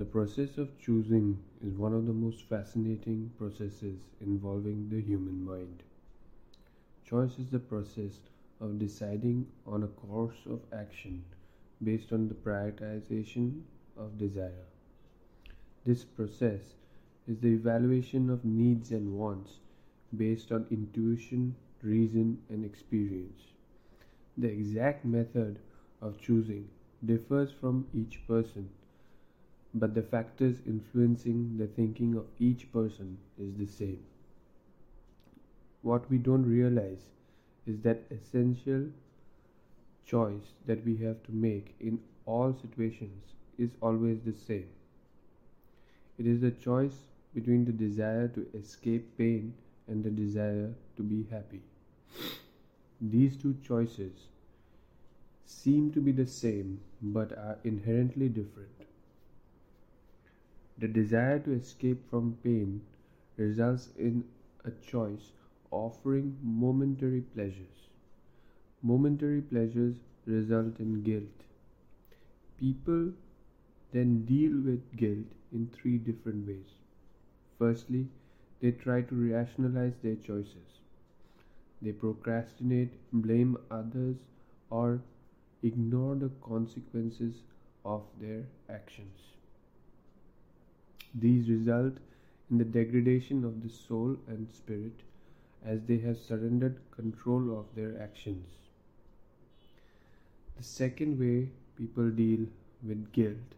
The process of choosing is one of the most fascinating processes involving the human mind. Choice is the process of deciding on a course of action based on the prioritization of desire. This process is the evaluation of needs and wants based on intuition, reason, and experience. The exact method of choosing differs from each person but the factors influencing the thinking of each person is the same. What we don't realize is that essential choice that we have to make in all situations is always the same. It is the choice between the desire to escape pain and the desire to be happy. These two choices seem to be the same but are inherently different. The desire to escape from pain results in a choice offering momentary pleasures. Momentary pleasures result in guilt. People then deal with guilt in three different ways. Firstly, they try to rationalize their choices. They procrastinate, blame others, or ignore the consequences of their actions. These result in the degradation of the soul and spirit as they have surrendered control of their actions. The second way people deal with guilt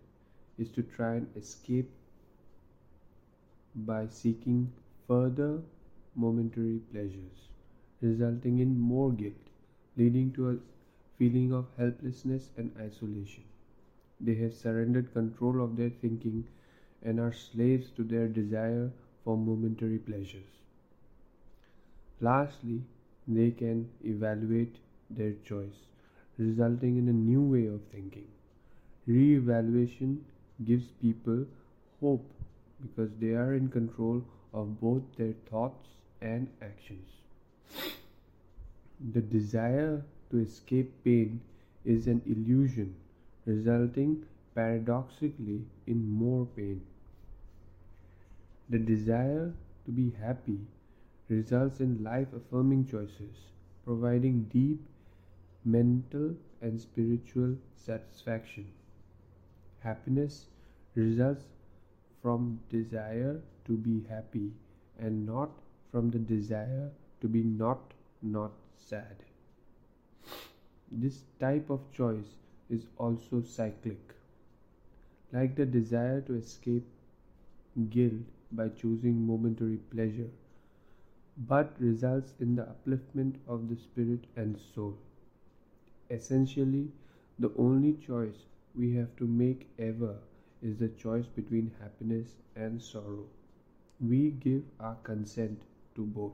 is to try and escape by seeking further momentary pleasures, resulting in more guilt, leading to a feeling of helplessness and isolation. They have surrendered control of their thinking and are slaves to their desire for momentary pleasures. Lastly, they can evaluate their choice, resulting in a new way of thinking. Re evaluation gives people hope because they are in control of both their thoughts and actions. The desire to escape pain is an illusion, resulting paradoxically in more pain. The desire to be happy results in life affirming choices, providing deep mental and spiritual satisfaction. Happiness results from desire to be happy and not from the desire to be not not sad. This type of choice is also cyclic. Like the desire to escape guilt by choosing momentary pleasure, but results in the upliftment of the spirit and soul. Essentially, the only choice we have to make ever is the choice between happiness and sorrow. We give our consent to both.